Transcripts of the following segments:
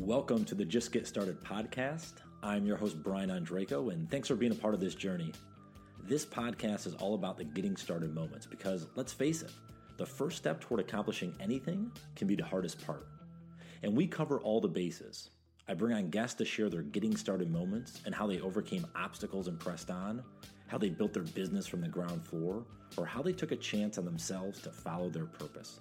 Welcome to the Just Get Started podcast. I'm your host, Brian Ondrako, and thanks for being a part of this journey. This podcast is all about the getting started moments because, let's face it, the first step toward accomplishing anything can be the hardest part. And we cover all the bases. I bring on guests to share their getting started moments and how they overcame obstacles and pressed on, how they built their business from the ground floor, or how they took a chance on themselves to follow their purpose.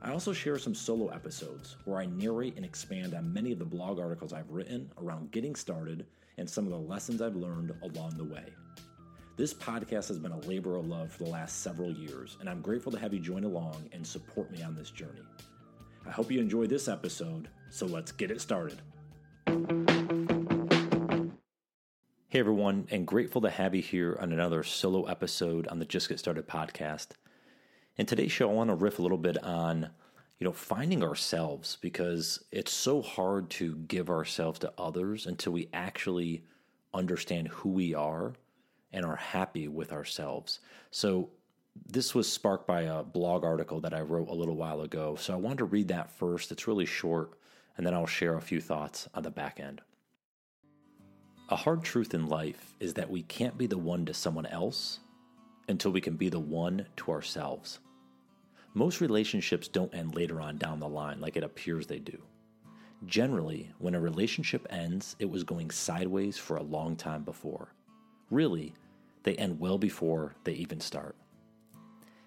I also share some solo episodes where I narrate and expand on many of the blog articles I've written around getting started and some of the lessons I've learned along the way. This podcast has been a labor of love for the last several years, and I'm grateful to have you join along and support me on this journey. I hope you enjoy this episode, so let's get it started. Hey everyone, and grateful to have you here on another solo episode on the Just Get Started podcast. In today's show, I want to riff a little bit on, you know, finding ourselves because it's so hard to give ourselves to others until we actually understand who we are and are happy with ourselves. So this was sparked by a blog article that I wrote a little while ago. So I wanted to read that first. It's really short, and then I'll share a few thoughts on the back end. A hard truth in life is that we can't be the one to someone else until we can be the one to ourselves. Most relationships don't end later on down the line like it appears they do. Generally, when a relationship ends, it was going sideways for a long time before. Really, they end well before they even start.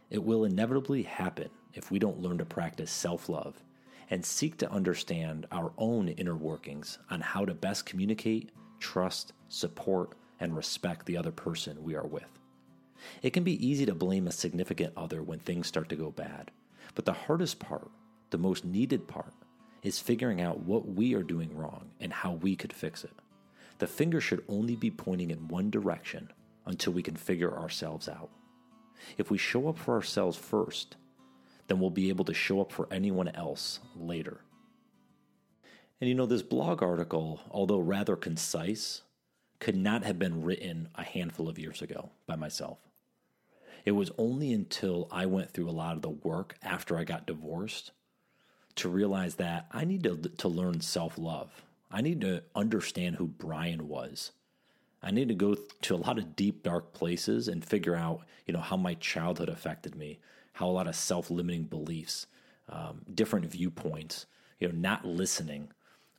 It will inevitably happen if we don't learn to practice self love and seek to understand our own inner workings on how to best communicate, trust, support, and respect the other person we are with. It can be easy to blame a significant other when things start to go bad. But the hardest part, the most needed part, is figuring out what we are doing wrong and how we could fix it. The finger should only be pointing in one direction until we can figure ourselves out. If we show up for ourselves first, then we'll be able to show up for anyone else later. And you know, this blog article, although rather concise, could not have been written a handful of years ago by myself. It was only until I went through a lot of the work after I got divorced to realize that I need to, to learn self love. I need to understand who Brian was. I need to go to a lot of deep, dark places and figure out, you know, how my childhood affected me, how a lot of self limiting beliefs, um, different viewpoints, you know, not listening,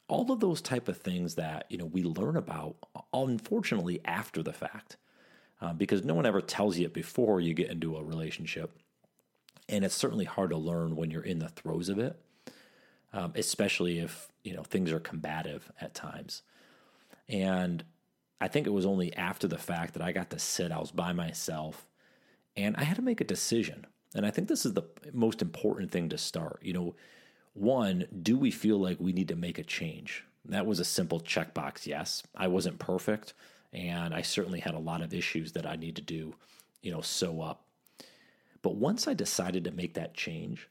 all of those type of things that you know we learn about, unfortunately, after the fact uh, because no one ever tells you it before you get into a relationship. And it's certainly hard to learn when you're in the throes of it, um, especially if you know things are combative at times. And I think it was only after the fact that I got to sit. I was by myself, and I had to make a decision. And I think this is the most important thing to start. You know, one, do we feel like we need to make a change? That was a simple checkbox. Yes, I wasn't perfect and I certainly had a lot of issues that I need to do, you know, sew up. But once I decided to make that change,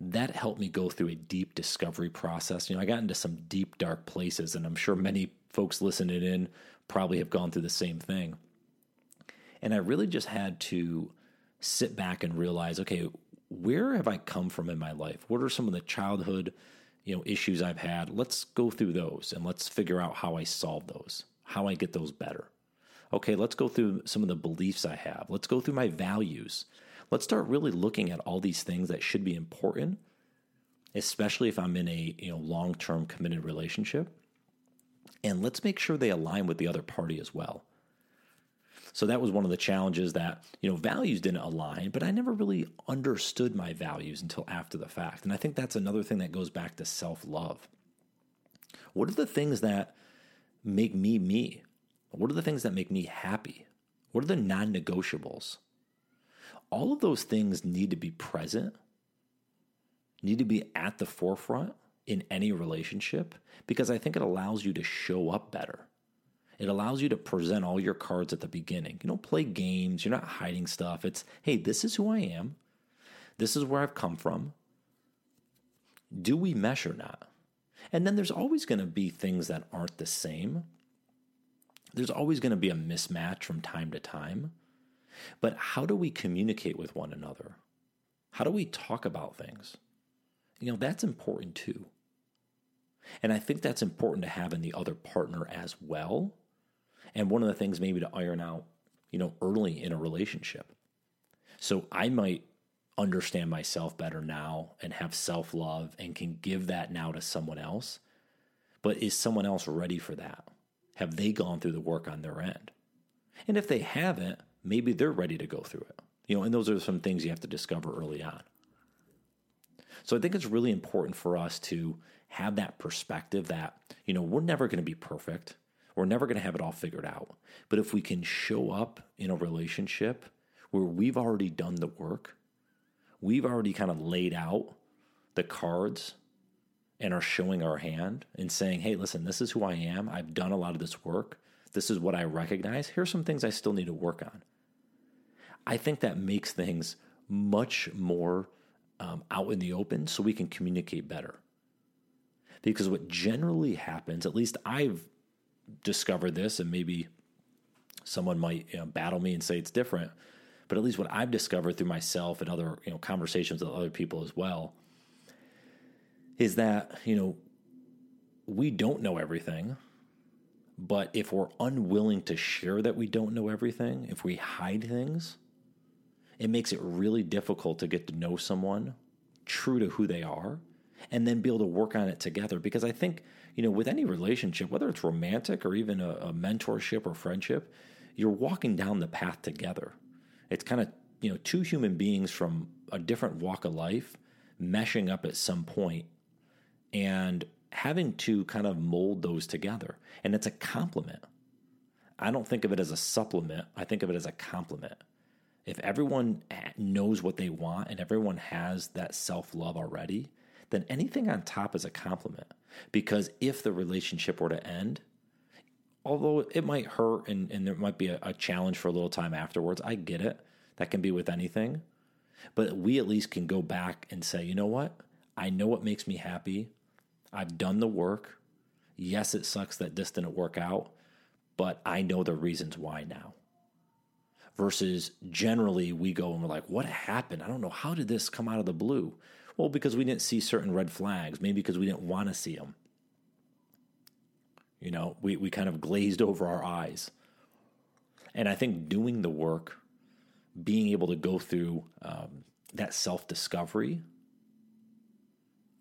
that helped me go through a deep discovery process. You know, I got into some deep, dark places, and I'm sure many folks listening in probably have gone through the same thing. And I really just had to sit back and realize, okay, where have I come from in my life? What are some of the childhood, you know, issues I've had? Let's go through those and let's figure out how I solve those how I get those better. Okay, let's go through some of the beliefs I have. Let's go through my values. Let's start really looking at all these things that should be important, especially if I'm in a you know long-term committed relationship. And let's make sure they align with the other party as well. So that was one of the challenges that, you know, values didn't align, but I never really understood my values until after the fact. And I think that's another thing that goes back to self-love. What are the things that make me me? What are the things that make me happy? What are the non negotiables? All of those things need to be present, need to be at the forefront in any relationship because I think it allows you to show up better. It allows you to present all your cards at the beginning. You don't play games, you're not hiding stuff. It's, hey, this is who I am, this is where I've come from. Do we mesh or not? And then there's always going to be things that aren't the same. There's always going to be a mismatch from time to time. But how do we communicate with one another? How do we talk about things? You know, that's important too. And I think that's important to have in the other partner as well. And one of the things maybe to iron out, you know, early in a relationship. So I might understand myself better now and have self love and can give that now to someone else. But is someone else ready for that? Have they gone through the work on their end? And if they haven't, maybe they're ready to go through it. You know, and those are some things you have to discover early on. So I think it's really important for us to have that perspective that, you know, we're never going to be perfect. We're never going to have it all figured out. But if we can show up in a relationship where we've already done the work, we've already kind of laid out the cards and are showing our hand and saying, hey, listen, this is who I am. I've done a lot of this work. This is what I recognize. Here's some things I still need to work on. I think that makes things much more um, out in the open so we can communicate better. Because what generally happens, at least I've discovered this, and maybe someone might you know, battle me and say it's different, but at least what I've discovered through myself and other you know conversations with other people as well is that you know we don't know everything but if we're unwilling to share that we don't know everything if we hide things it makes it really difficult to get to know someone true to who they are and then be able to work on it together. Because I think, you know, with any relationship, whether it's romantic or even a, a mentorship or friendship, you're walking down the path together. It's kind of, you know, two human beings from a different walk of life meshing up at some point and having to kind of mold those together. And it's a complement. I don't think of it as a supplement, I think of it as a complement if everyone knows what they want and everyone has that self love already, then anything on top is a complement. Because if the relationship were to end, although it might hurt and, and there might be a, a challenge for a little time afterwards, I get it. That can be with anything. But we at least can go back and say, you know what? I know what makes me happy. I've done the work. Yes, it sucks that this didn't work out, but I know the reasons why now versus generally we go and we're like, what happened? I don't know. How did this come out of the blue? Well, because we didn't see certain red flags, maybe because we didn't want to see them. You know, we, we kind of glazed over our eyes. And I think doing the work, being able to go through um, that self discovery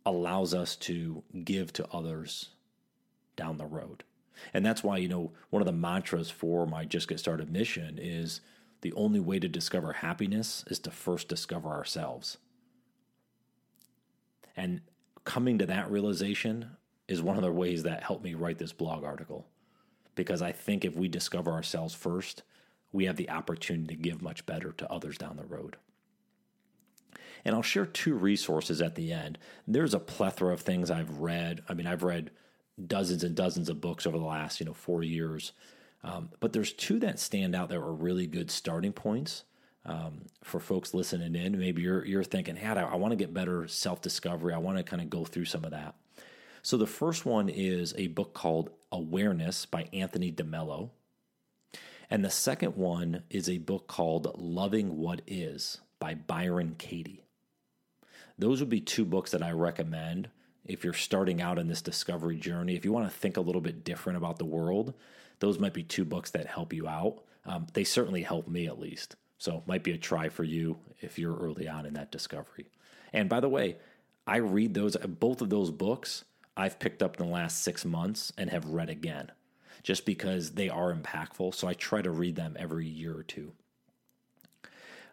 allows us to give to others down the road. And that's why, you know, one of the mantras for my Just Get Started mission is the only way to discover happiness is to first discover ourselves. And coming to that realization is one of the ways that helped me write this blog article. Because I think if we discover ourselves first, we have the opportunity to give much better to others down the road. And I'll share two resources at the end. There's a plethora of things I've read. I mean, I've read dozens and dozens of books over the last, you know, 4 years um, but there's two that stand out that were really good starting points um, for folks listening in. Maybe you're you're thinking, "Hey, I, I want to get better self discovery. I want to kind of go through some of that." So the first one is a book called Awareness by Anthony DeMello. And the second one is a book called Loving What Is by Byron Katie. Those would be two books that I recommend if you're starting out in this discovery journey. If you want to think a little bit different about the world, those might be two books that help you out. Um, they certainly help me at least. So might be a try for you if you're early on in that discovery. And by the way, I read those both of those books I've picked up in the last six months and have read again, just because they are impactful. So I try to read them every year or two.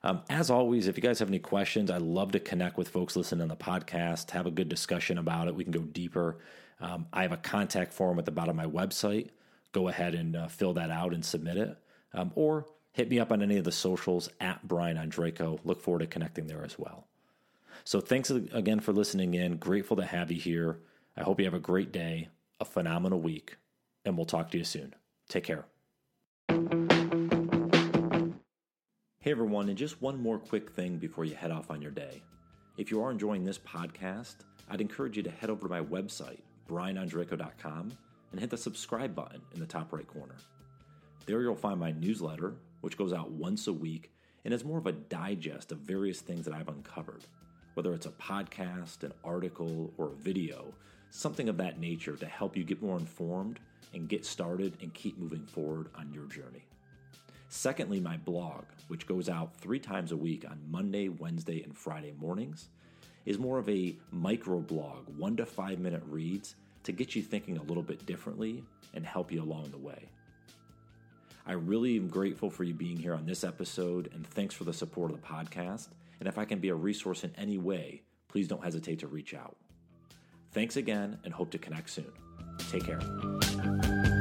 Um, as always, if you guys have any questions, I love to connect with folks listening on the podcast, have a good discussion about it. We can go deeper. Um, I have a contact form at the bottom of my website go ahead and uh, fill that out and submit it. Um, or hit me up on any of the socials at Brian Ondrako. Look forward to connecting there as well. So thanks again for listening in. Grateful to have you here. I hope you have a great day, a phenomenal week, and we'll talk to you soon. Take care. Hey everyone, and just one more quick thing before you head off on your day. If you are enjoying this podcast, I'd encourage you to head over to my website, brianondrako.com, and hit the subscribe button in the top right corner. There you'll find my newsletter, which goes out once a week and is more of a digest of various things that I've uncovered. Whether it's a podcast, an article, or a video, something of that nature to help you get more informed and get started and keep moving forward on your journey. Secondly, my blog, which goes out three times a week on Monday, Wednesday, and Friday mornings, is more of a micro blog, one to five minute reads to get you thinking a little bit differently and help you along the way. I really am grateful for you being here on this episode, and thanks for the support of the podcast. And if I can be a resource in any way, please don't hesitate to reach out. Thanks again, and hope to connect soon. Take care.